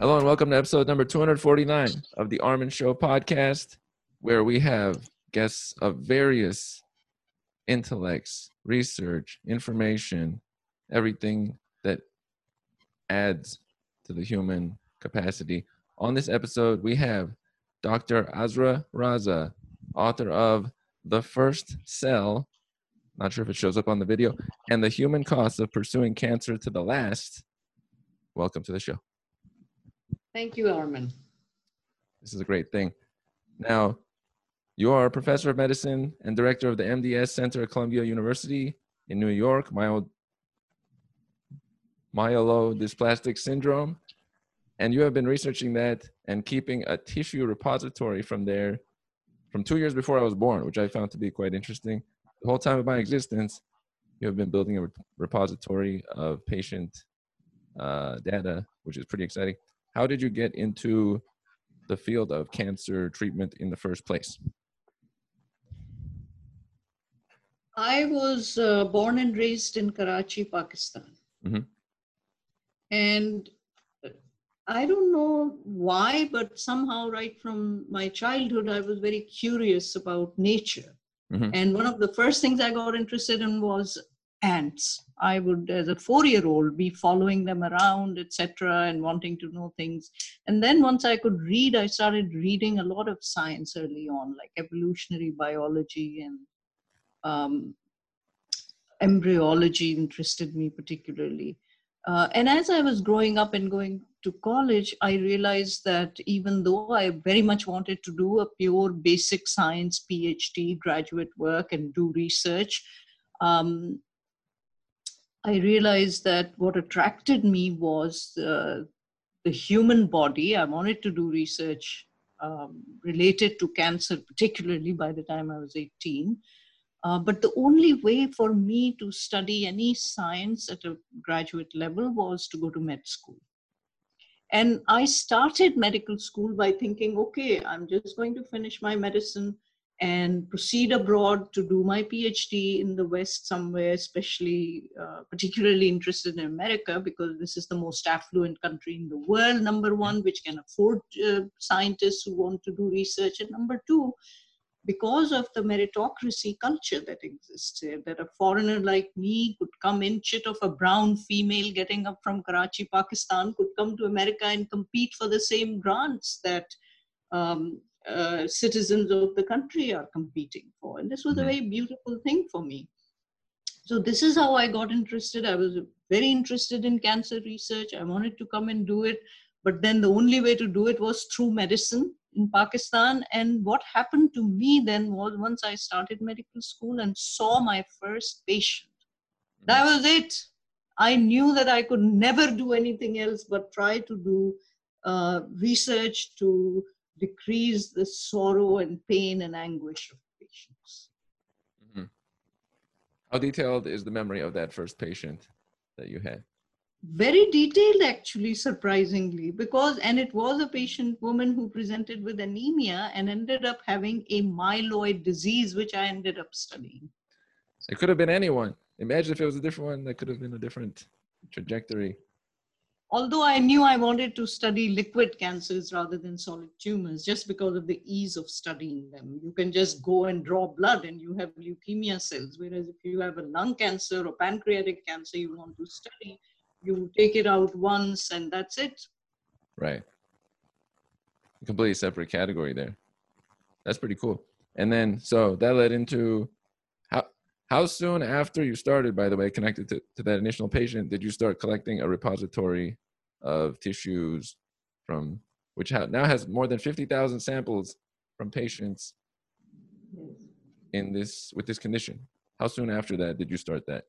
Hello and welcome to episode number 249 of the Armen Show podcast, where we have guests of various intellects, research, information, everything that adds to the human capacity. On this episode, we have Dr. Azra Raza, author of The First Cell, not sure if it shows up on the video, and The Human Cost of Pursuing Cancer to the Last. Welcome to the show. Thank you, Armen. This is a great thing. Now, you are a professor of medicine and director of the MDS Center at Columbia University in New York, myel- myelodysplastic syndrome. And you have been researching that and keeping a tissue repository from there from two years before I was born, which I found to be quite interesting. The whole time of my existence, you have been building a repository of patient uh, data, which is pretty exciting. How did you get into the field of cancer treatment in the first place? I was uh, born and raised in Karachi, Pakistan. Mm-hmm. And I don't know why, but somehow, right from my childhood, I was very curious about nature. Mm-hmm. And one of the first things I got interested in was ants. I would, as a four-year-old, be following them around, etc., and wanting to know things. And then once I could read, I started reading a lot of science early on, like evolutionary biology and um, embryology interested me particularly. Uh, and as I was growing up and going to college, I realized that even though I very much wanted to do a pure basic science PhD graduate work and do research, um, I realized that what attracted me was uh, the human body. I wanted to do research um, related to cancer, particularly by the time I was 18. Uh, but the only way for me to study any science at a graduate level was to go to med school. And I started medical school by thinking, okay, I'm just going to finish my medicine and proceed abroad to do my PhD in the West somewhere, especially uh, particularly interested in America because this is the most affluent country in the world, number one, which can afford uh, scientists who want to do research, and number two, because of the meritocracy culture that exists here, that a foreigner like me could come in, chit of a brown female getting up from Karachi, Pakistan, could come to America and compete for the same grants that um, uh, citizens of the country are competing for. And this was a mm-hmm. very beautiful thing for me. So, this is how I got interested. I was very interested in cancer research. I wanted to come and do it. But then the only way to do it was through medicine in Pakistan. And what happened to me then was once I started medical school and saw my first patient, mm-hmm. that was it. I knew that I could never do anything else but try to do uh, research to decrease the sorrow and pain and anguish of patients. Mm-hmm. How detailed is the memory of that first patient that you had? Very detailed, actually, surprisingly, because, and it was a patient woman who presented with anemia and ended up having a myeloid disease, which I ended up studying. It could have been anyone. Imagine if it was a different one, that could have been a different trajectory although I knew I wanted to study liquid cancers rather than solid tumors, just because of the ease of studying them. You can just go and draw blood and you have leukemia cells. Whereas if you have a lung cancer or pancreatic cancer you want to study, you take it out once and that's it. Right. A completely separate category there. That's pretty cool. And then, so that led into how how soon after you started, by the way, connected to, to that initial patient, did you start collecting a repository of tissues from which now has more than 50,000 samples from patients in this with this condition. How soon after that did you start that?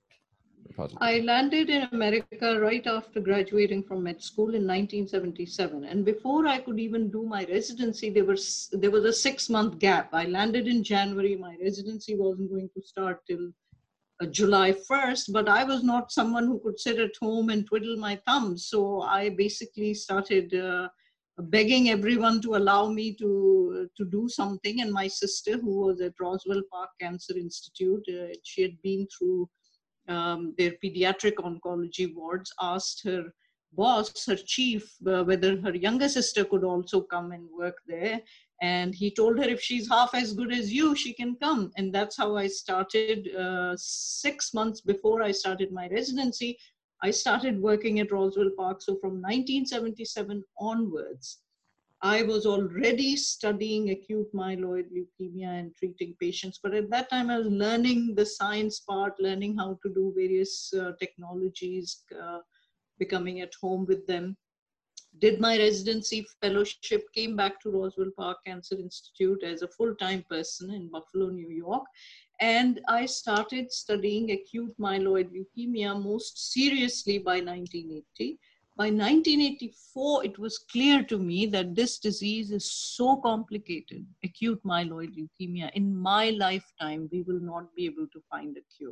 I landed in America right after graduating from med school in 1977. And before I could even do my residency, there was, there was a six month gap. I landed in January. My residency wasn't going to start till July 1st, but I was not someone who could sit at home and twiddle my thumbs. So I basically started uh, begging everyone to allow me to, to do something. And my sister, who was at Roswell Park Cancer Institute, uh, she had been through um, their pediatric oncology wards, asked her boss, her chief, uh, whether her younger sister could also come and work there. And he told her if she's half as good as you, she can come. And that's how I started uh, six months before I started my residency. I started working at Roswell Park. So from 1977 onwards, I was already studying acute myeloid leukemia and treating patients. But at that time, I was learning the science part, learning how to do various uh, technologies, uh, becoming at home with them. Did my residency fellowship, came back to Roswell Park Cancer Institute as a full time person in Buffalo, New York. And I started studying acute myeloid leukemia most seriously by 1980 by 1984, it was clear to me that this disease is so complicated, acute myeloid leukemia. In my lifetime, we will not be able to find a cure.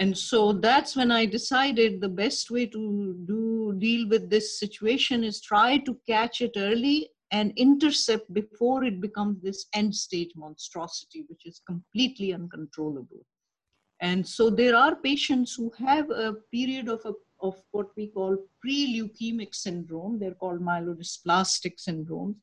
And so that's when I decided the best way to do deal with this situation is try to catch it early and intercept before it becomes this end stage monstrosity, which is completely uncontrollable. And so there are patients who have a period of a of what we call pre-leukemic syndrome. They're called myelodysplastic syndromes.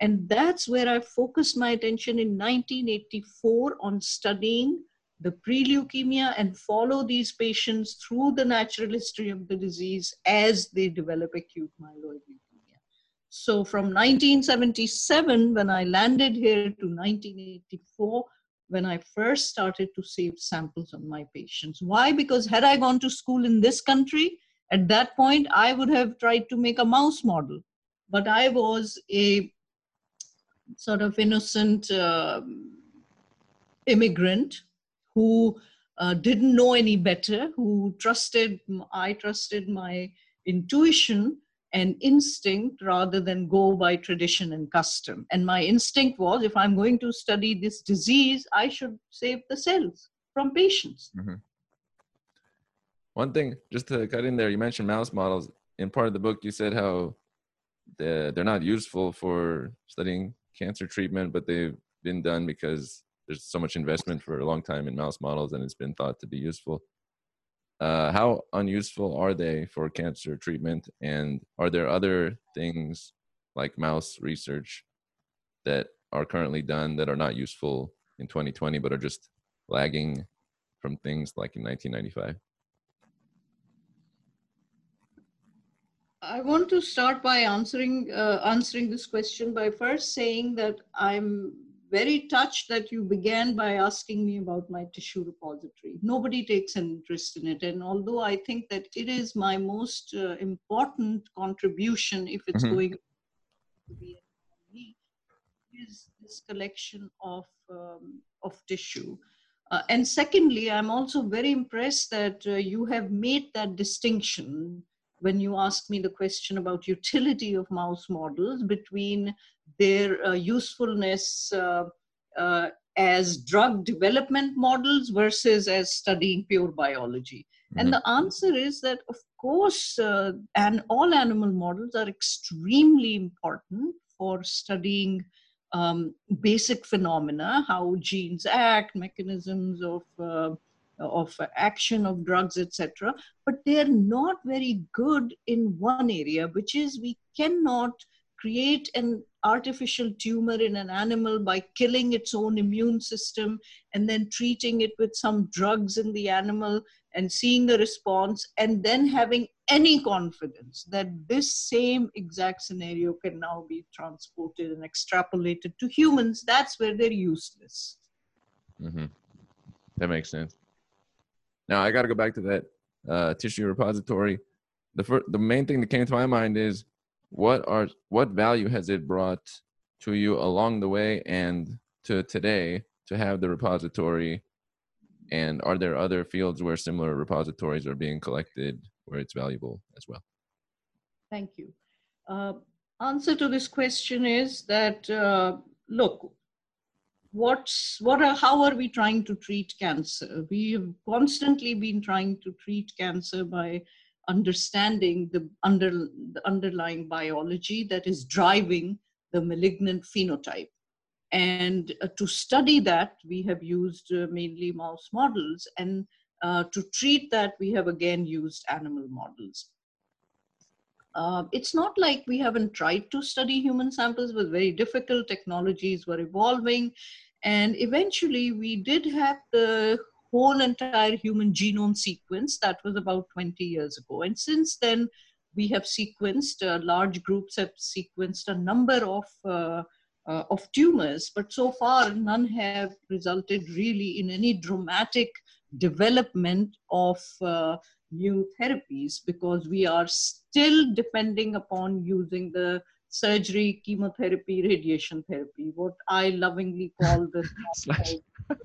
And that's where I focused my attention in 1984 on studying the pre-leukemia and follow these patients through the natural history of the disease as they develop acute myeloid leukemia. So from 1977, when I landed here to 1984, when I first started to save samples on my patients. Why? Because had I gone to school in this country, at that point, I would have tried to make a mouse model. But I was a sort of innocent uh, immigrant who uh, didn't know any better, who trusted, I trusted my intuition and instinct rather than go by tradition and custom. And my instinct was if I'm going to study this disease, I should save the cells from patients. Mm-hmm. One thing, just to cut in there, you mentioned mouse models. In part of the book, you said how they're, they're not useful for studying cancer treatment, but they've been done because there's so much investment for a long time in mouse models and it's been thought to be useful uh, how unuseful are they for cancer treatment? And are there other things like mouse research that are currently done that are not useful in 2020 but are just lagging from things like in 1995? I want to start by answering uh, answering this question by first saying that I'm very touched that you began by asking me about my tissue repository. Nobody takes an interest in it. And although I think that it is my most uh, important contribution, if it's mm-hmm. going to be me, is this collection of, um, of tissue. Uh, and secondly, I'm also very impressed that uh, you have made that distinction when you ask me the question about utility of mouse models between their uh, usefulness uh, uh, as drug development models versus as studying pure biology. Mm-hmm. And the answer is that, of course, uh, and all animal models are extremely important for studying um, basic phenomena, how genes act, mechanisms of uh, of action of drugs, etc. But they're not very good in one area, which is we cannot create an artificial tumor in an animal by killing its own immune system and then treating it with some drugs in the animal and seeing a response and then having any confidence that this same exact scenario can now be transported and extrapolated to humans that's where they're useless mm-hmm. that makes sense now i got to go back to that uh, tissue repository. The, fir- the main thing that came to my mind is what are what value has it brought to you along the way and to today to have the repository? And are there other fields where similar repositories are being collected where it's valuable as well? Thank you. Uh, answer to this question is that uh, look what's what are how are we trying to treat cancer we have constantly been trying to treat cancer by understanding the, under, the underlying biology that is driving the malignant phenotype. And uh, to study that, we have used uh, mainly mouse models. And uh, to treat that, we have again used animal models. Uh, it's not like we haven't tried to study human samples, with very difficult. Technologies were evolving. And eventually, we did have the whole entire human genome sequence. That was about 20 years ago. And since then, we have sequenced, uh, large groups have sequenced a number of, uh, uh, of tumors, but so far none have resulted really in any dramatic development of uh, new therapies because we are still depending upon using the surgery, chemotherapy, radiation therapy, what I lovingly call the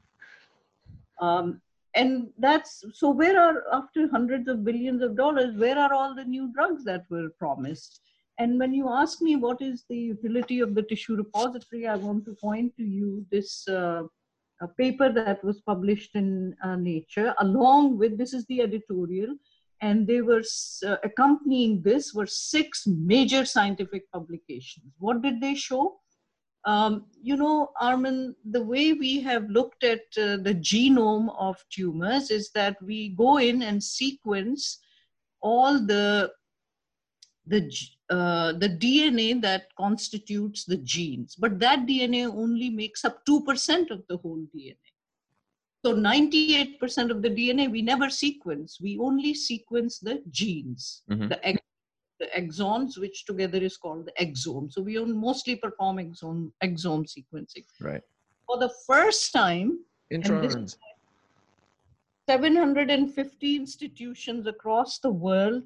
um, and that's so where are after hundreds of billions of dollars where are all the new drugs that were promised? And when you ask me what is the utility of the tissue repository i want to point to you this uh, a paper that was published in uh, nature along with this is the editorial and they were uh, accompanying this were six major scientific publications. What did they show? Um, you know, Armen, the way we have looked at uh, the genome of tumors is that we go in and sequence all the the uh, the DNA that constitutes the genes, but that DNA only makes up two percent of the whole DNA. So 98% of the DNA we never sequence. We only sequence the genes, mm-hmm. the the exons, which together is called the exome. So we mostly perform exome, exome sequencing. Right. For the first time, Introns. 750 institutions across the world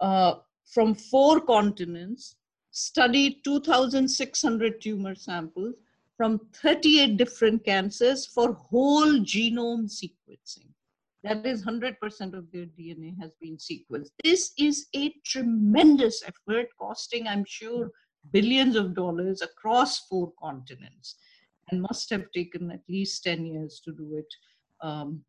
uh, from four continents studied 2,600 tumor samples from 38 different cancers for whole genome sequencing. That is 100% of their DNA has been sequenced. This is a tremendous effort costing, I'm sure, billions of dollars across four continents and must have taken at least 10 years to do it. Um,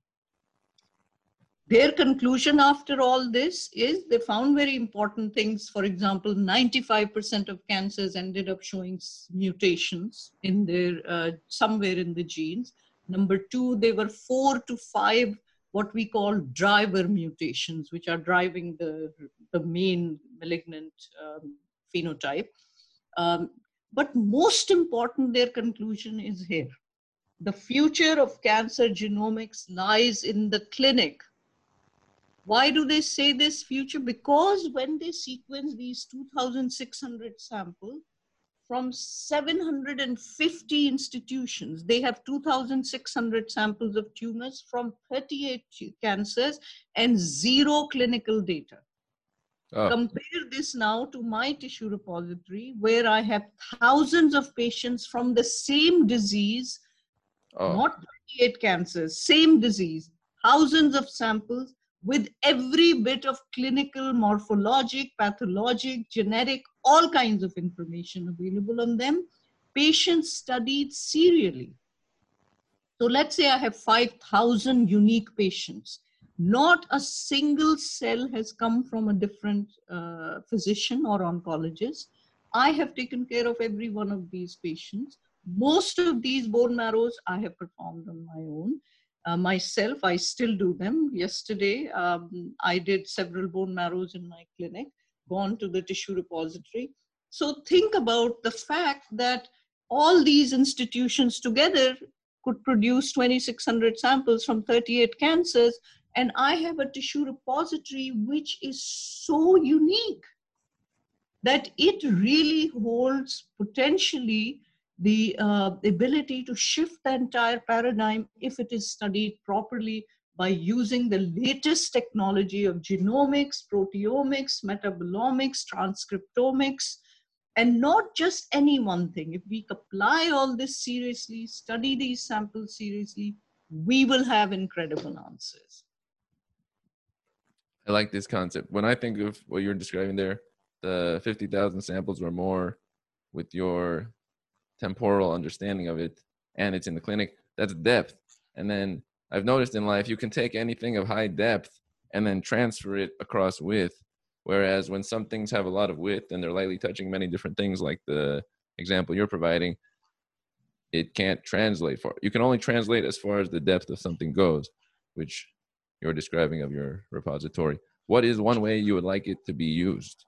their conclusion after all this is they found very important things. For example, 95% of cancers ended up showing mutations in their uh, somewhere in the genes. Number two, they were four to five what we call driver mutations, which are driving the, the main malignant um, phenotype. Um, but most important, their conclusion is here. The future of cancer genomics lies in the clinic. Why do they say this future? Because when they sequence these 2,600 samples, from 750 institutions. They have 2,600 samples of tumors from 38 cancers and zero clinical data. Oh. Compare this now to my tissue repository, where I have thousands of patients from the same disease, oh. not 38 cancers, same disease, thousands of samples with every bit of clinical, morphologic, pathologic, genetic, all kinds of information available on them. Patients studied serially. So let's say I have 5,000 unique patients. Not a single cell has come from a different uh, physician or oncologist. I have taken care of every one of these patients. Most of these bone marrows I have performed on my own. Uh, myself, I still do them. Yesterday, um, I did several bone marrows in my clinic, gone to the tissue repository. So think about the fact that all these institutions together could produce 2,600 samples from 38 cancers, and I have a tissue repository which is so unique that it really holds potentially the uh, ability to shift the entire paradigm if it is studied properly by using the latest technology of genomics, proteomics, metabolomics, transcriptomics, and not just any one thing. If we apply all this seriously, study these samples seriously, we will have incredible answers. I like this concept. When I think of what you're describing there, the 50,000 samples or more with your temporal understanding of it and it's in the clinic that's depth. And then i've noticed in life you can take anything of high depth and then transfer it across width. Whereas when some things have a lot of width and they're lightly touching many different things like the example you're providing it can't translate for you can only translate as far as the depth of something goes which you're describing of your repository. What is one way you would like it to be used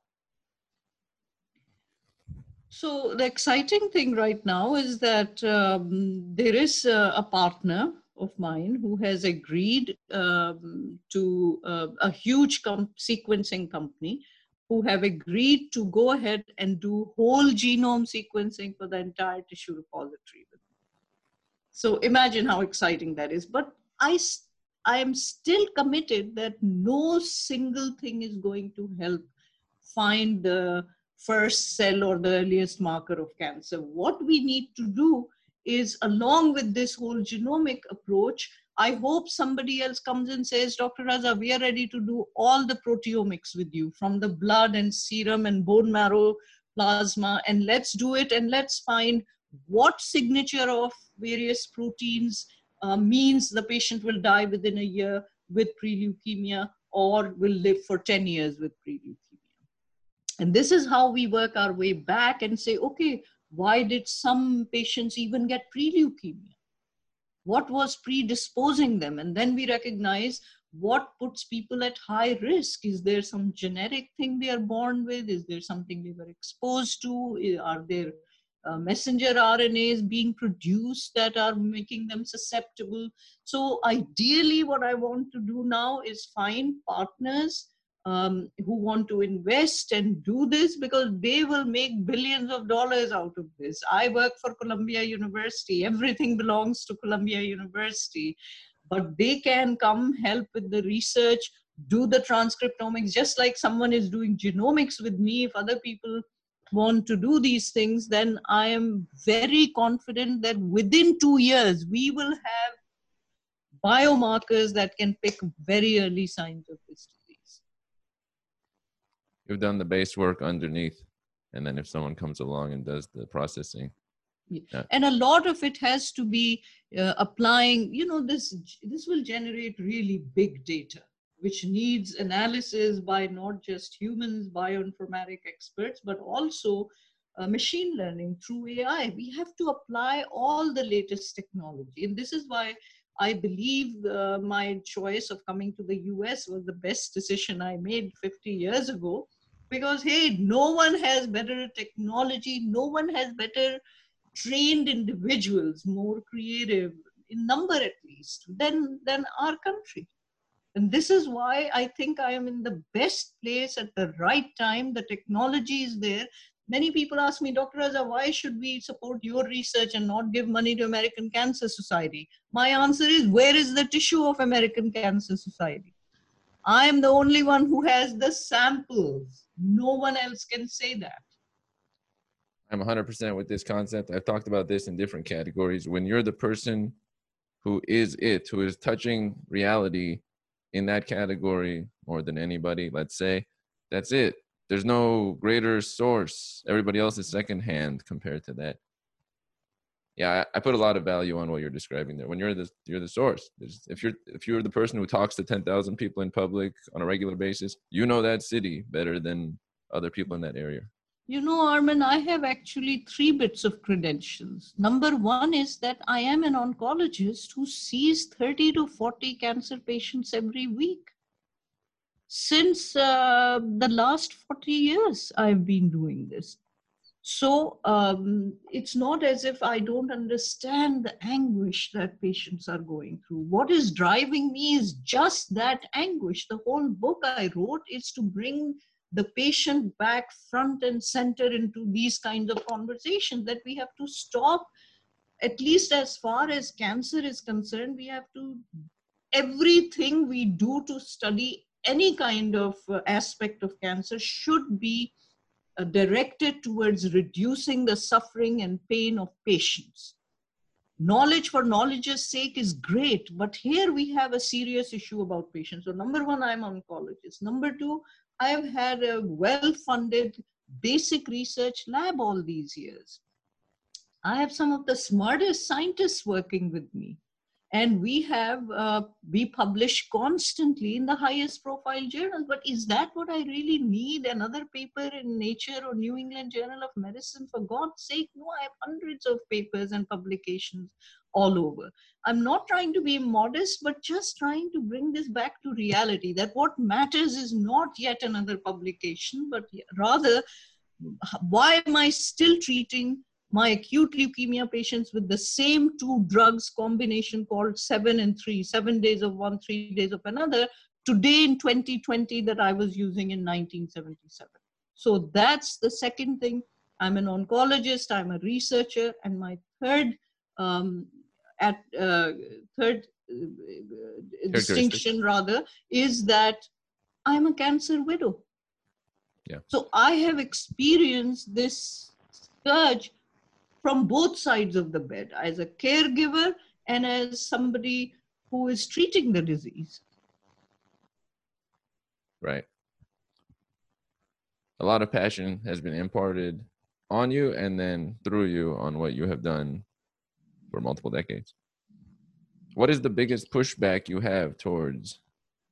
So the exciting thing right now is that um, there is a, partner of mine who has agreed um, to uh, a huge com- sequencing company who have agreed to go ahead and do whole genome sequencing for the entire tissue repository. So imagine how exciting that is. But I, I am still committed that no single thing is going to help find the first cell or the earliest marker of cancer. What we need to do is, along with this whole genomic approach, I hope somebody else comes and says, Dr. Raza, we are ready to do all the proteomics with you from the blood and serum and bone marrow plasma, and let's do it and let's find what signature of various proteins uh, means the patient will die within a year with pre-leukemia or will live for 10 years with pre-leukemia. And this is how we work our way back and say, okay, why did some patients even get pre-leukemia? What was predisposing them? And then we recognize what puts people at high risk. Is there some genetic thing they are born with? Is there something they were exposed to? Are there uh, messenger RNAs being produced that are making them susceptible? So, ideally, what I want to do now is find partners um, who want to invest and do this because they will make billions of dollars out of this. I work for Columbia University, everything belongs to Columbia University, but they can come help with the research, do the transcriptomics, just like someone is doing genomics with me. If other people want to do these things, then I am very confident that within two years, we will have biomarkers that can pick very early signs of this you've done the base work underneath and then if someone comes along and does the processing. Yeah. and a lot of it has to be uh, applying you know this this will generate really big data which needs analysis by not just humans bioinformatic experts but also uh, machine learning through ai we have to apply all the latest technology. And this is why I believe uh, my choice of coming to the US was the best decision I made 50 years ago because hey no one has better technology no one has better trained individuals more creative in number at least than than our country. And this is why i think i am in the best place at the right time. The technology is there many people ask me dr raza why should we support your research and not give money to american cancer society my answer is where is the tissue of american cancer society I am the only one who has the samples. No one else can say that. I'm 100% with this concept. I've talked about this in different categories. When you're the person who is it, who is touching reality in that category more than anybody, let's say, that's it. There's no greater source. Everybody else is secondhand compared to that. Yeah I, I, put a lot of value on what you're describing there. When you're the you're the source There's, if you're if you're the person who talks to 10,000 people in public on a regular basis you know that city better than other people in that area. You know armen i have actually three bits of credentials. Number one is that i am an oncologist who sees 30 to 40 cancer patients every week since uh, the last 40 years i've been doing this so um, it's not as if I don't understand the anguish that patients are going through. What is driving me is just that anguish. The whole book I wrote is to bring the patient back front and center into these kinds of conversations that we have to stop at least as far as cancer is concerned we have to everything we do to study any kind of uh, aspect of cancer should be uh, directed towards reducing the suffering and pain of patients. Knowledge for knowledge's sake is great, but here we have a serious issue about patients. So, number one, I'm an oncologist. Number two, I've had a well funded basic research lab all these years. I have some of the smartest scientists working with me and we have uh, we publish constantly in the highest profile journals but is that what i really need? Another paper in nature or new england journal of medicine? For god's sake no i have hundreds of papers and publications all over. I'm not trying to be modest but just trying to bring this back to reality that what matters is not yet another publication but rather why am I still treating my acute leukemia patients with the same two drugs combination called seven and three, seven days of one, three days of another, today in 2020 that I was using in 1977. So that's the second thing. I'm an oncologist, I'm a researcher, and my third um, at uh, third uh, distinction rather is that I'm a cancer widow. Yeah. So I have experienced this scourge from both sides of the bed as a caregiver and as somebody who is treating the disease. Right. A lot of passion has been imparted on you and then through you on what you have done for multiple decades. What is the biggest pushback you have towards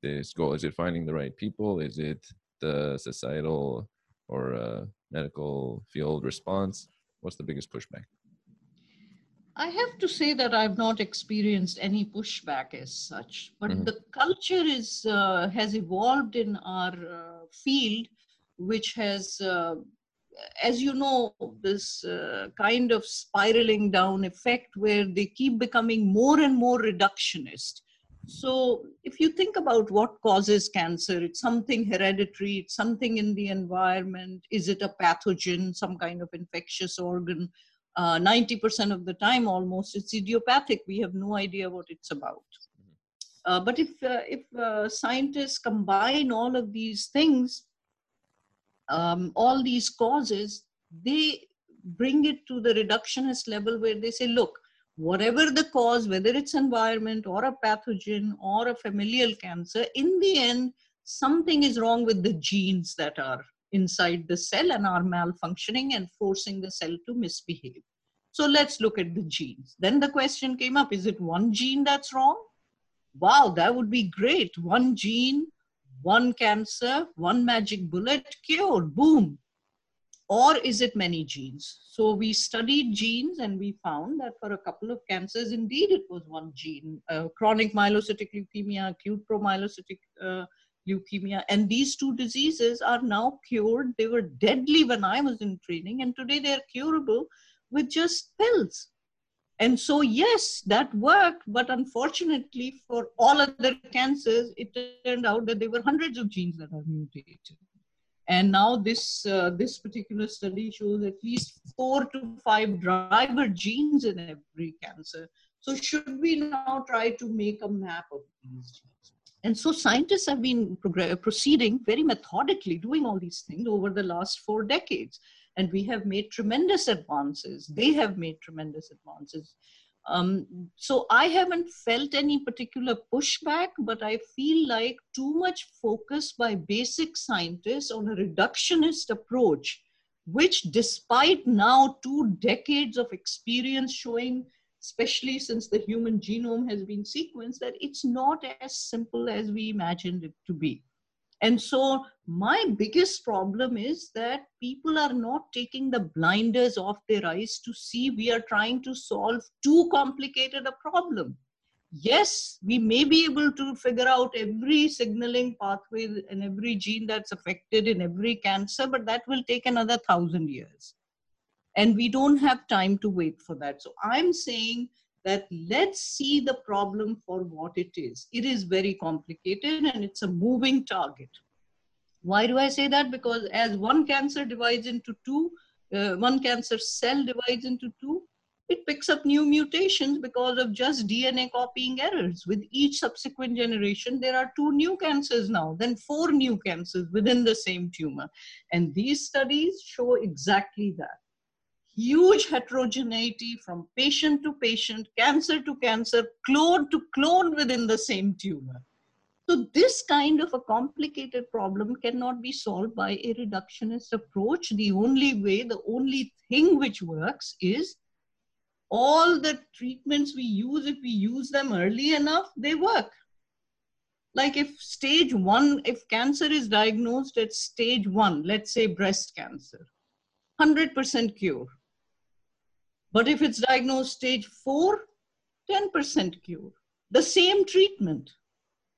this goal? Is it finding the right people? Is it the societal or uh, medical field response? What's the biggest pushback? I have to say that I've not experienced any pushback as such, but mm-hmm. the culture is uh, has evolved in our uh, field, which has uh, as you know, this uh, kind of spiraling down effect where they keep becoming more and more reductionist. So, if you think about what causes cancer, it's something hereditary, it's something in the environment. Is it a pathogen, some kind of infectious organ? Uh, 90% of the time, almost, it's idiopathic. We have no idea what it's about. Uh, but if, uh, if uh, scientists combine all of these things, um, all these causes, they bring it to the reductionist level where they say, look, whatever the cause, whether it's environment or a pathogen or a familial cancer, in the end, something is wrong with the genes that are inside the cell and are malfunctioning and forcing the cell to misbehave. So let's look at the genes. Then the question came up is it one gene that's wrong? Wow, that would be great. One gene one cancer, one magic bullet, cured, boom. Or is it many genes? So we studied genes and we found that for a couple of cancers, indeed, it was one gene uh, chronic myelocytic leukemia, acute promyelocytic uh, leukemia. And these two diseases are now cured. They were deadly when I was in training, and today they're curable with just pills. And so, yes, that worked, but unfortunately, for all other cancers, it turned out that there were hundreds of genes that are mutated. And now this uh, this particular study shows at least four to five driver genes in every cancer. So should we now try to make a map of these genes? And so scientists have been proceeding very methodically, doing all these things over the last four decades and we have made tremendous advances. They have made tremendous advances. Um, so I haven't felt any particular pushback, but I feel like too much focus by basic scientists on a reductionist approach, which despite now two decades of experience showing, especially since the human genome has been sequenced, that it's not as simple as we imagined it to be. And so, my biggest problem is that people are not taking the blinders off their eyes to see we are trying to solve too complicated a problem. Yes, we may be able to figure out every signaling pathway and every gene that's affected in every cancer, but that will take another thousand years. And we don't have time to wait for that. So, I'm saying that let's see the problem for what it is. It is very complicated and it's a moving target. Why do I say that? Because as one cancer divides into two, uh, one cancer cell divides into two, it picks up new mutations because of just DNA copying errors. With each subsequent generation, there are two new cancers now, then four new cancers within the same tumor. And these studies show exactly that huge heterogeneity from patient to patient, cancer to cancer, clone to clone within the same tumor. So this kind of a complicated problem cannot be solved by a reductionist approach. The only way, the only thing which works is all the treatments we use, if we use them early enough, they work. Like if stage one, if cancer is diagnosed at stage one, let's say breast cancer, 100% cure. But if it's diagnosed stage four, 10% cure. The same treatment.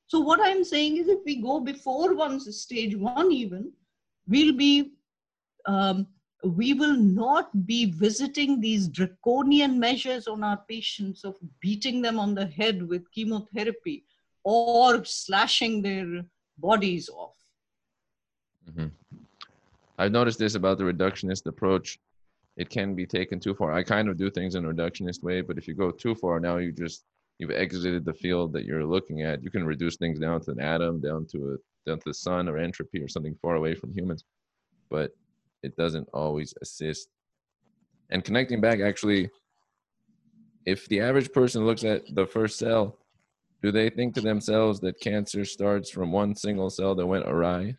So what I'm saying is if we go before one's stage one even, we'll be um, we will not be visiting these draconian measures on our patients of beating them on the head with chemotherapy or slashing their bodies off. Mm-hmm. I've noticed this about the reductionist approach. It can be taken too far. I kind of do things in a reductionist way, but if you go too far, now you just you've exited the field that you're looking at. You can reduce things down to an atom, down to a down to the sun or entropy or something far away from humans, but it doesn't always assist. And connecting back, actually, if the average person looks at the first cell, do they think to themselves that cancer starts from one single cell that went awry?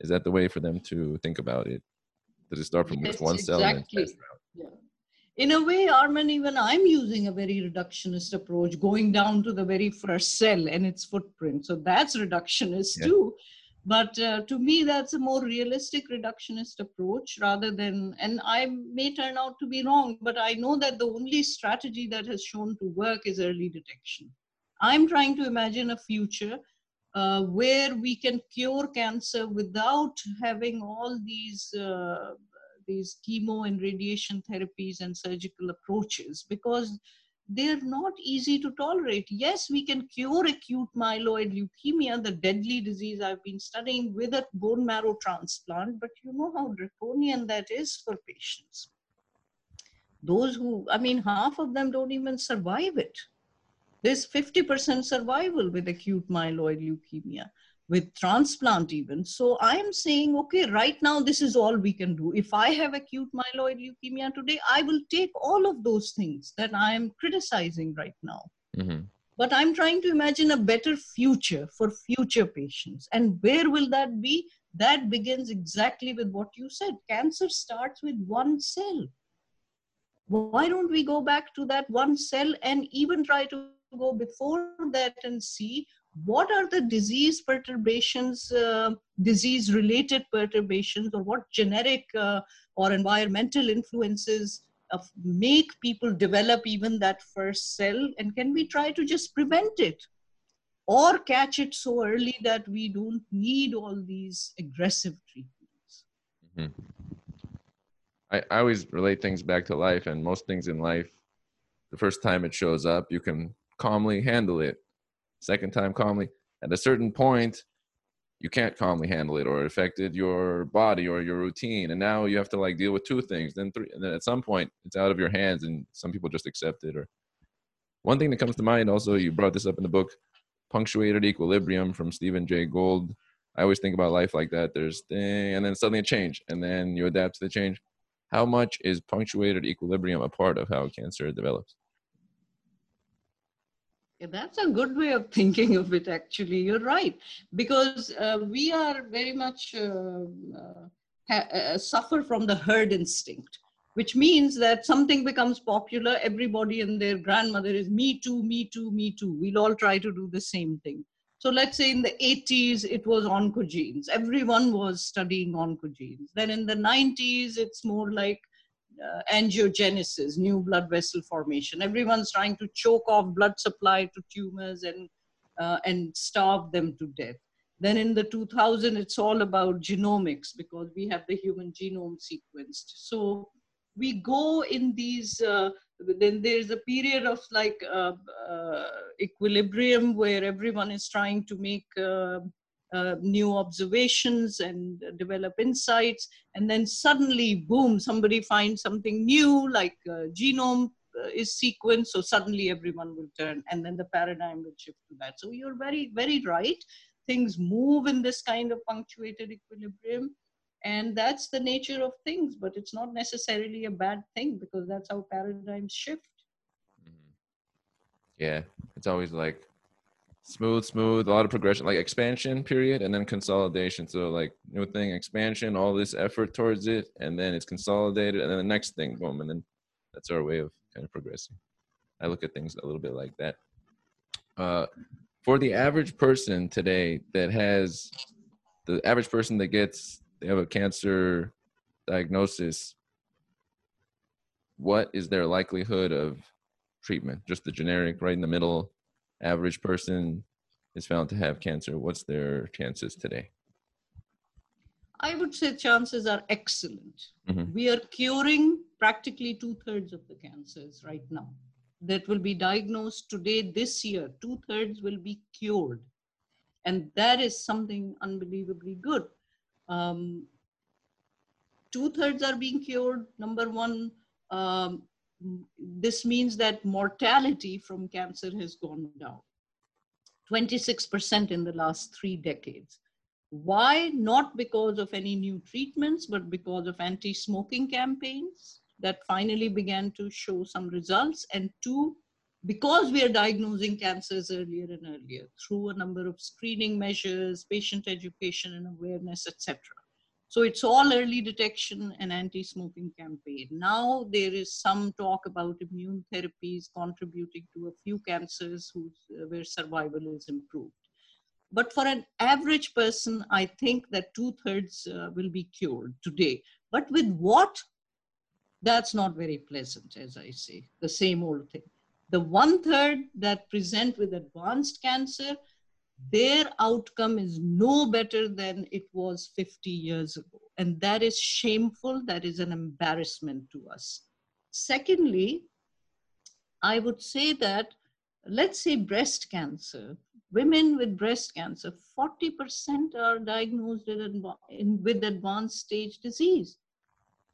Is that the way for them to think about it? It start from yes, one exactly. cell? Yeah. In a way, Armen, even I'm using a very reductionist approach, going down to the very first cell and its footprint. So that's reductionist yeah. too. But uh, to me, that's a more realistic reductionist approach rather than, and I may turn out to be wrong, but I know that the only strategy that has shown to work is early detection. I'm trying to imagine a future uh, where we can cure cancer without having all these uh, these chemo and radiation therapies and surgical approaches because they're not easy to tolerate. Yes, we can cure acute myeloid leukemia, the deadly disease I've been studying with a bone marrow transplant, but you know how draconian that is for patients. Those who, I mean, half of them don't even survive it. There's 50% survival with acute myeloid leukemia, with transplant even. So I'm saying, okay, right now, this is all we can do. If I have acute myeloid leukemia today, I will take all of those things that I am criticizing right now. Mm-hmm. But I'm trying to imagine a better future for future patients. And where will that be? That begins exactly with what you said. Cancer starts with one cell. Why don't we go back to that one cell and even try to go before that and see what are the disease perturbations, uh, disease related perturbations, or what genetic uh, or environmental influences make people develop even that first cell? And can we try to just prevent it? Or catch it so early that we don't need all these aggressive treatments. Mm-hmm. I, I always relate things back to life, and most things in life, the first time it shows up, you can calmly handle it. Second time calmly. At a certain point, you can't calmly handle it or it affected your body or your routine. And now you have to like deal with two things. Then three and then at some point it's out of your hands and some people just accept it. Or one thing that comes to mind also, you brought this up in the book, punctuated equilibrium from Stephen Jay Gould. I always think about life like that. There's thing and then suddenly a change and then you adapt to the change. How much is punctuated equilibrium a part of how cancer develops? That's a good way of thinking of it, actually. You're right. Because uh, we are very much uh, uh uh, suffer from the herd instinct, which means that something becomes popular, everybody and their grandmother is me too, me too, me too. We'll all try to do the same thing. So let's say in the 80s, it was oncogenes. Everyone was studying oncogenes. Then in the 90s, it's more like uh, angiogenesis, new blood vessel formation. Everyone's trying to choke off blood supply to tumors and, uh, and starve them to death. Then in the 2000, it's all about genomics because we have the human genome sequenced. So we go in these, uh, then there's a period of like uh, uh, equilibrium where everyone is trying to make uh, uh, new observations and develop insights. And then suddenly, boom, somebody finds something new, like uh, genome uh, is sequenced. So suddenly everyone will turn, and then the paradigm will shift to that. So you're very, very right. Things move in this kind of punctuated equilibrium. And that's the nature of things, but it's not necessarily a bad thing because that's how paradigms shift. Mm-hmm. Yeah, it's always like smooth, smooth, a lot of progression, like expansion period and then consolidation. So like new thing, expansion, all this effort towards it, and then it's consolidated, and then the next thing, boom, and then that's our way of kind of progressing. I look at things a little bit like that. Uh, for the average person today that has the average person that gets they have a cancer diagnosis, what is their likelihood of treatment? Just the generic, right in the middle average person is found to have cancer, what's their chances today? I would say chances are excellent. Mhm. We are curing practically two thirds of the cancers right now that will be diagnosed today, this year. Two thirds will be cured. And that is something unbelievably good. Um, two thirds are being cured. Number one, um, this means that mortality from cancer has gone down 26% in the last three decades. Why? Not because of any new treatments, but because of anti smoking campaigns that finally began to show some results. And two, because we are diagnosing cancers earlier and earlier through a number of screening measures, patient education and awareness, etc. So it's all early detection and anti-smoking campaign. Now there is some talk about immune therapies contributing to a few cancers whose, uh, where survival is improved. But for an average person, I think that two thirds uh, will be cured today. But with what? That's not very pleasant, as I say, the same old thing. The one third that present with advanced cancer, their outcome is no better than it was 50 years ago. And that is shameful. That is an embarrassment to us. Secondly, I would say that, let's say breast cancer, women with breast cancer, 40% are diagnosed with, advanced stage disease.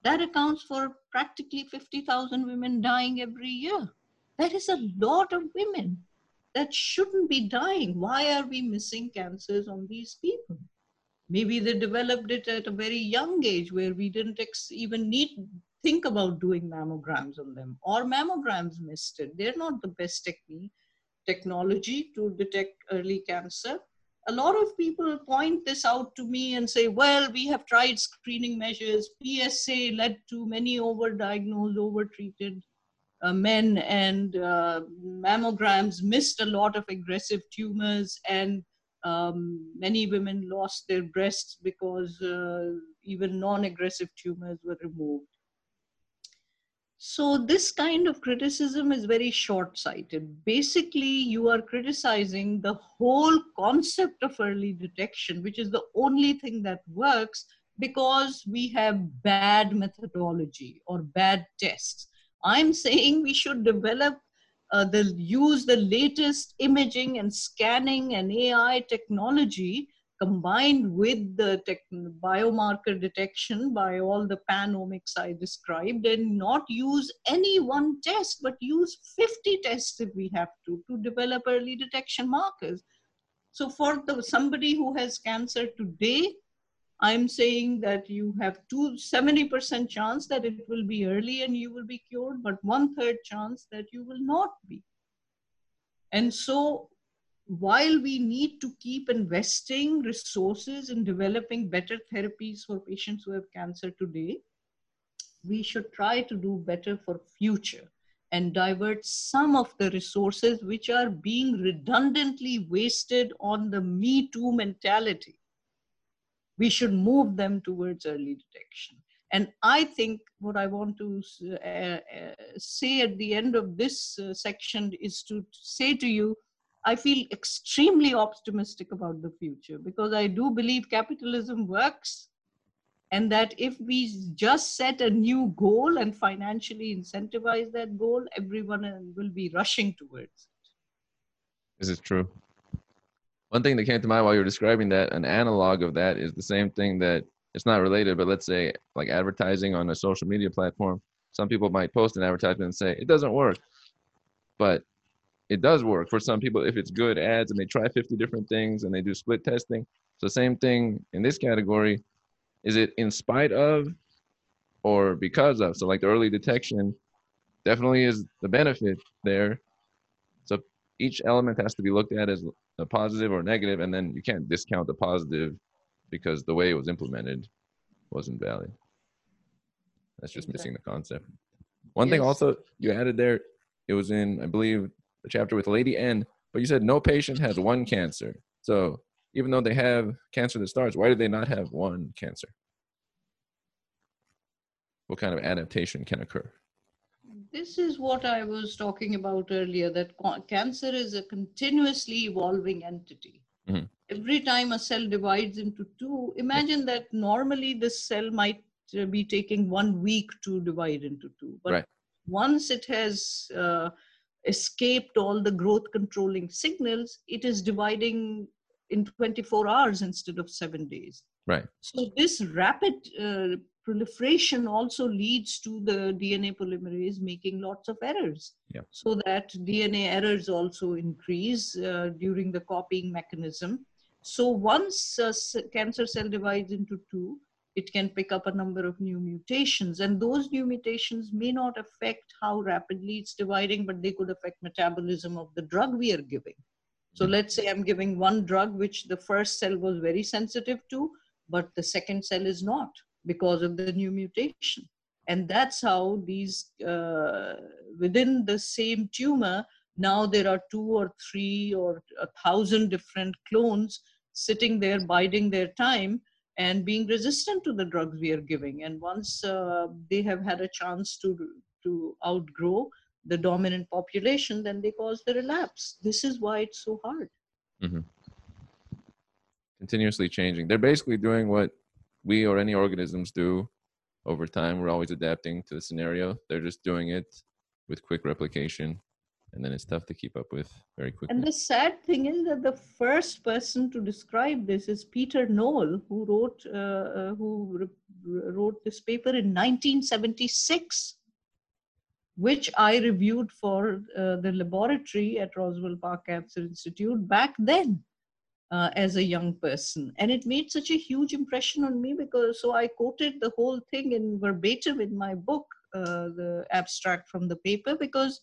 That accounts for practically 50,000 women dying every year. That is a lot of women that shouldn't be dying. Why are we missing cancers on these people? Maybe they developed it at a very young age where we didn't ex- even need think about doing mammograms on them, or mammograms missed it. They're not the best technique technology to detect early cancer. A lot of people point this out to me and say, well, we have tried screening measures. PSA led to many overdiagnosed, overtreated uh, men, and uh, mammograms missed a lot of aggressive tumors, and um, many women lost their breasts because uh, even non aggressive tumors were removed. So, this kind of criticism is very short sighted. Basically, you are criticizing the whole concept of early detection, which is the only thing that works because we have bad methodology or bad tests. I'm saying we should develop uh, the use the latest imaging and scanning and AI technology combined with the tech, biomarker detection by all the panomics I described and not use any one test, but use 50 tests if we have to, to develop early detection markers. So for the, somebody who has cancer today, I'm saying that you have two, 70% chance that it will be early and you will be cured, but one third chance that you will not be. And so while we need to keep investing resources in developing better therapies for patients who have cancer today, we should try to do better for future and divert some of the resources which are being redundantly wasted on the me too mentality we should move them towards early detection and i think what i want to uh, uh, say at the end of this uh, section is to say to you I feel extremely optimistic about the future because I do believe capitalism works and that if we just set a new goal and financially incentivize that goal, everyone will be rushing towards it. This is true. One thing that came to mind while you were describing that, an analog of that is the same thing that it's not related, but let's say like advertising on a social media platform. Some people might post an advertisement and say it doesn't work, but it does work for some people if it's good ads and they try 50 different things and they do split testing. So same thing in this category. Is it in spite of or because of? So like the early detection definitely is the benefit there. So each element has to be looked at as a positive or negative, and then you can't discount the positive because the way it was implemented wasn't valid. That's just missing the concept. One thing also you added there, it was in, I believe, the chapter with Lady N, but you said no patient has one cancer. So even though they have cancer that starts, why do they not have one cancer? What kind of adaptation can occur? This is what I was talking about earlier that cancer is a continuously evolving entity. Mhm. Every time a cell divides into two, imagine that normally this cell might uh, be taking one week to divide into two. But Right. once it has uh, escaped all the growth controlling signals, it is dividing in 24 hours instead of seven days. Right. So this rapid uh, proliferation also leads to the DNA polymerase making lots of errors. Yeah. So that DNA errors also increase uh, during the copying mechanism. So once a cancer cell divides into two, it can pick up a number of new mutations, and those new mutations may not affect how rapidly it's dividing, but they could affect metabolism of the drug we are giving. So Mhm. let's say I'm giving one drug which the first cell was very sensitive to, but the second cell is not because of the new mutation. And that's how these, uh, within the same tumor, now there are two or three or a thousand different clones sitting there biding their time and being resistant to the drugs we are giving. And once uh, they have had a chance to, to outgrow the dominant population, then they cause the relapse. This is why it's so hard. continuously changing. They're basically doing what we or any organisms do over time. We're always adapting to the scenario. They're just doing it with quick replication, and then it's tough to keep up with very quickly. And the sad thing is that the first person to describe this is Peter Nowell, who wrote uh, uh, who re- wrote this paper in 1976, which I reviewed for uh, the laboratory at Roswell Park Cancer Institute back then. Uh, as a young person, and it made such a huge impression on me because so I quoted the whole thing in verbatim in my book, uh, the abstract from the paper, because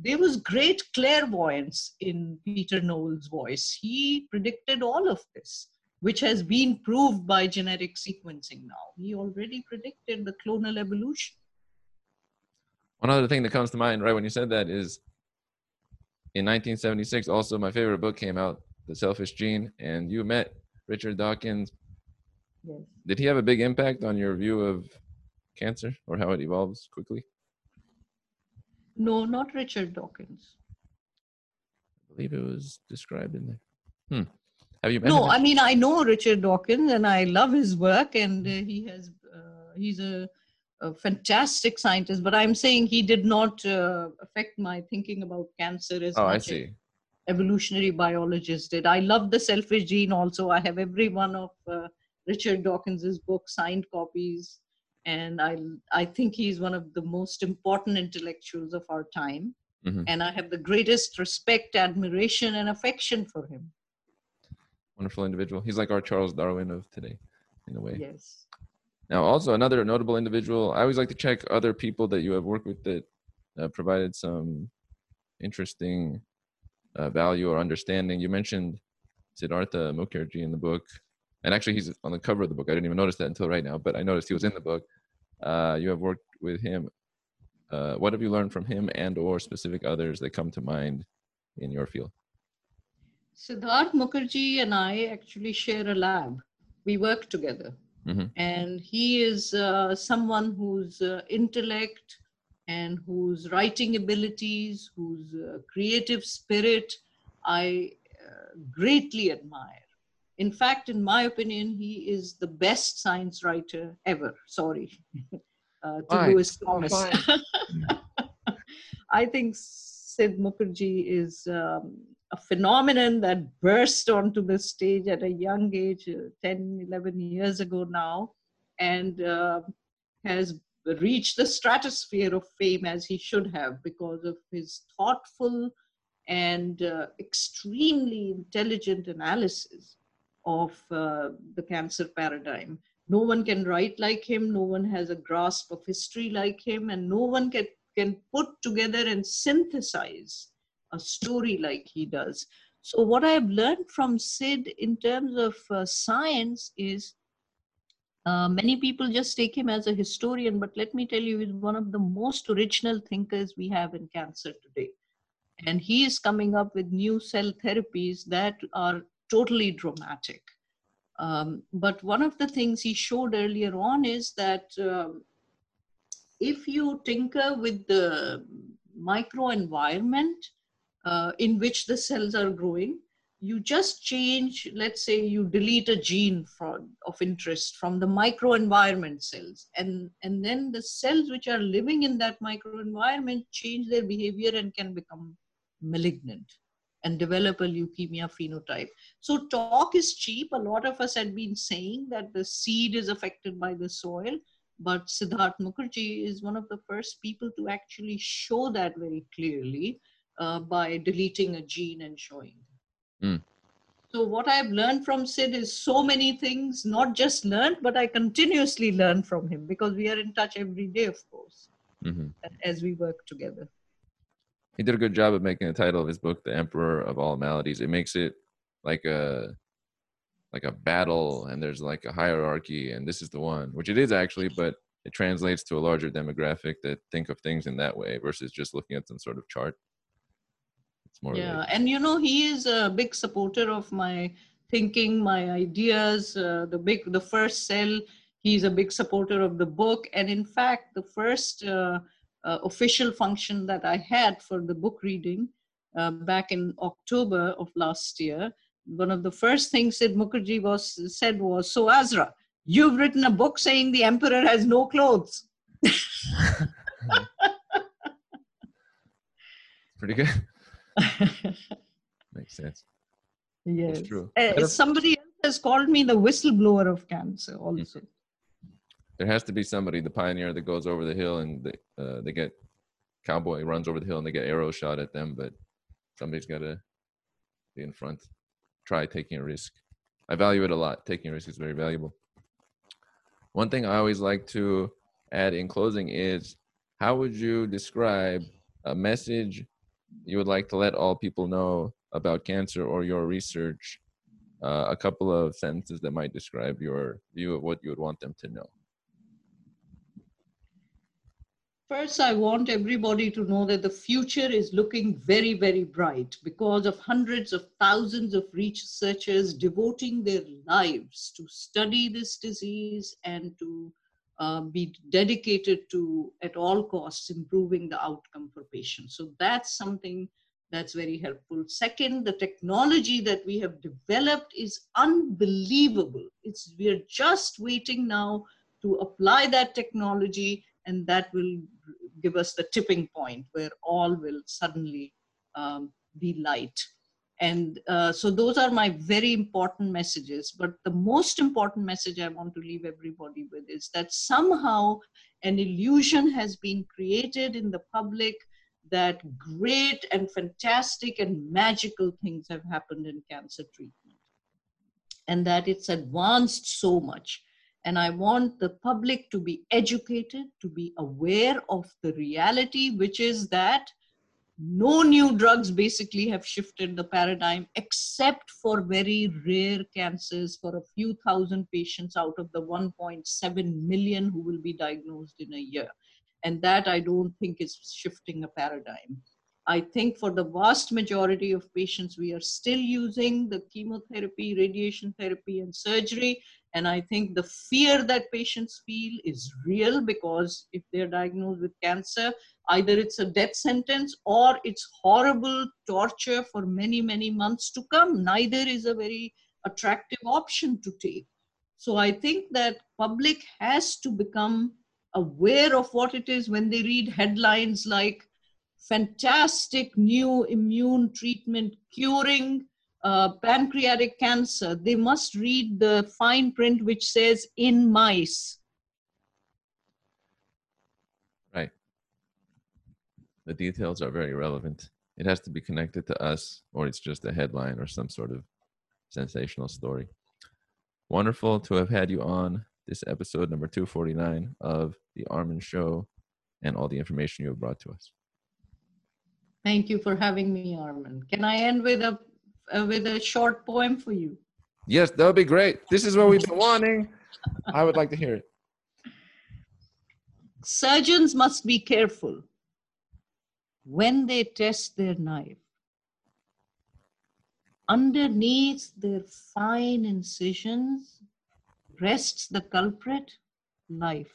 there was great clairvoyance in Peter Nowell's voice. He predicted all of this, which has been proved by genetic sequencing now. He already predicted the clonal evolution. One other thing that comes to mind right when you said that is in 1976, also my favorite book came out, The Selfish Gene, and you met Richard Dawkins. Yes. Did he have a big impact on your view of cancer or how it evolves quickly? No, not Richard Dawkins. I believe it was described in there. Hmm. Have you met No? I mean I know Richard Dawkins and I love his work, and uh, he has uh, he's a, a fantastic scientist. But I'm saying he did not uh, affect my thinking about cancer as oh, I much as see. Evolutionary biologists did. I love the selfish gene also. I have every one of uh, Richard Dawkins's books, signed copies, and I I think he's one of the most important intellectuals of our time. Mhm. And I have the greatest respect, admiration, and affection for him. Wonderful individual. He's like our Charles Darwin of today, in a way. Yes. Now, also another notable individual. I always like to check other people that you have worked with that uh, provided some interesting uh, value or understanding. You mentioned Siddhartha Mukherjee in the book, and actually he's on the cover of the book. I didn't even notice that until right now, but I noticed he was in the book. Uh, you have worked with him. Uh, what have you learned from him and/or specific others that come to mind in your field? Siddharth Mukherjee and I actually share a lab. We work together. Mhm. And he is uh, someone whose uh, intellect and whose writing abilities, whose uh, creative spirit I uh, greatly admire. In fact, in my opinion, he is the best science writer ever. Sorry. uh, to Oh, Thomas. fine. I think Sid Mukherjee is um, a phenomenon that burst onto the stage at a young age, uh, 10, 11 years ago now, and uh, has reached the stratosphere of fame as he should have because of his thoughtful and uh, extremely intelligent analysis of uh, the cancer paradigm. No one can write like him, no one has a grasp of history like him, and no one can, can put together and synthesize a story like he does. So, what I've learned from Sid in terms of uh, science is uh, many people just take him as a historian, but let me tell you, he's one of the most original thinkers we have in cancer today. And he is coming up with new cell therapies that are totally dramatic. Um, but one of the things he showed earlier on is that um, if you tinker with the microenvironment uh, in which the cells are growing, you just change let's say you delete a gene from, of interest from the microenvironment cells and and then the cells which are living in that microenvironment change their behavior and can become malignant and develop a leukemia phenotype. So talk is cheap. A lot of us had been saying that the seed is affected by the soil but siddharth mukherjee is one of the first people to actually show that very clearly uh, by deleting a gene and showing Mm. So what I've learned from Sid is so many things, not just learned, but I continuously learn from him because we are in touch every day, of course, hmm as we work together. He did a good job of making the title of his book, "The Emperor of All Maladies." It makes it like a like a battle, and there's like a hierarchy, and this is the one, which it is actually, but it translates to a larger demographic that think of things in that way versus just looking at some sort of chart. It's more Yeah, and you know he is a big supporter of my thinking, my ideas. Uh, the big, the first cell. He's a big supporter of the book, and in fact, the first uh, uh, official function that I had for the book reading uh, back in October of last year, one of the first things Sid Mukherjee was said was, "So Azra, you've written a book saying the emperor has no clothes." pretty good. Makes sense. yes, It's true. Uh, somebody else has called me the whistleblower of cancer. Also. there has to be somebody, the pioneer that goes over the hill and they, uh, they get cowboy runs over the hill and they get arrows shot at them, but somebody's got to be in front. Try taking a risk. I value it a lot. Taking a risk is very valuable. One thing I always like to add in closing is how would you describe a message you would like to let all people know about cancer or your research? Uh, a couple of sentences that might describe your view of what you would want them to know. First, I want everybody to know that the future is looking very, very bright because of hundreds of thousands of researchers devoting their lives to study this disease and to uh, be dedicated to, at all costs, improving the outcome for patients. So that's something that's very helpful. Second, the technology that we have developed is unbelievable. It's we are just waiting now to apply that technology and that will give us the tipping point where all will suddenly um, be light. And uh, so those are my very important messages. But the most important message I want to leave everybody with is that somehow an illusion has been created in the public that great and fantastic and magical things have happened in cancer treatment and that it's advanced so much and I want the public to be educated, to be aware of the reality, which is that no new drugs basically have shifted the paradigm except for very rare cancers for a few thousand patients out of the 1.7 million who will be diagnosed in a year. And that I don't think is shifting a paradigm. I think for the vast majority of patients, we are still using the chemotherapy, radiation therapy, and surgery. And I think the fear that patients feel is real because if they're diagnosed with cancer, either it's a death sentence or it's horrible torture for many, many months to come. Neither is a very attractive option to take. So I think that public has to become aware of what it is when they read headlines like fantastic new immune treatment curing uh, pancreatic cancer, they must read the fine print which says in mice. Right. The details are very relevant. It has to be connected to us, or it's just a headline or some sort of sensational story. Wonderful to have had you on this episode number 249 of The Armen Show and all the information you have brought to us. Thank you for having me, Armen. Can I end with a uh, with a short poem for you? Yes, that would be great. This is what we've been wanting. I would like to hear it. Surgeons must be careful when they test their knife. Underneath their fine incisions rests the culprit, life.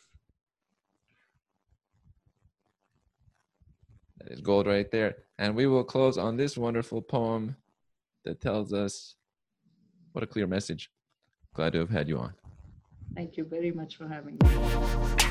That is gold right there. And we will close on this wonderful poem that tells us what a clear message. Glad to have had you on. Thank you very much for having me.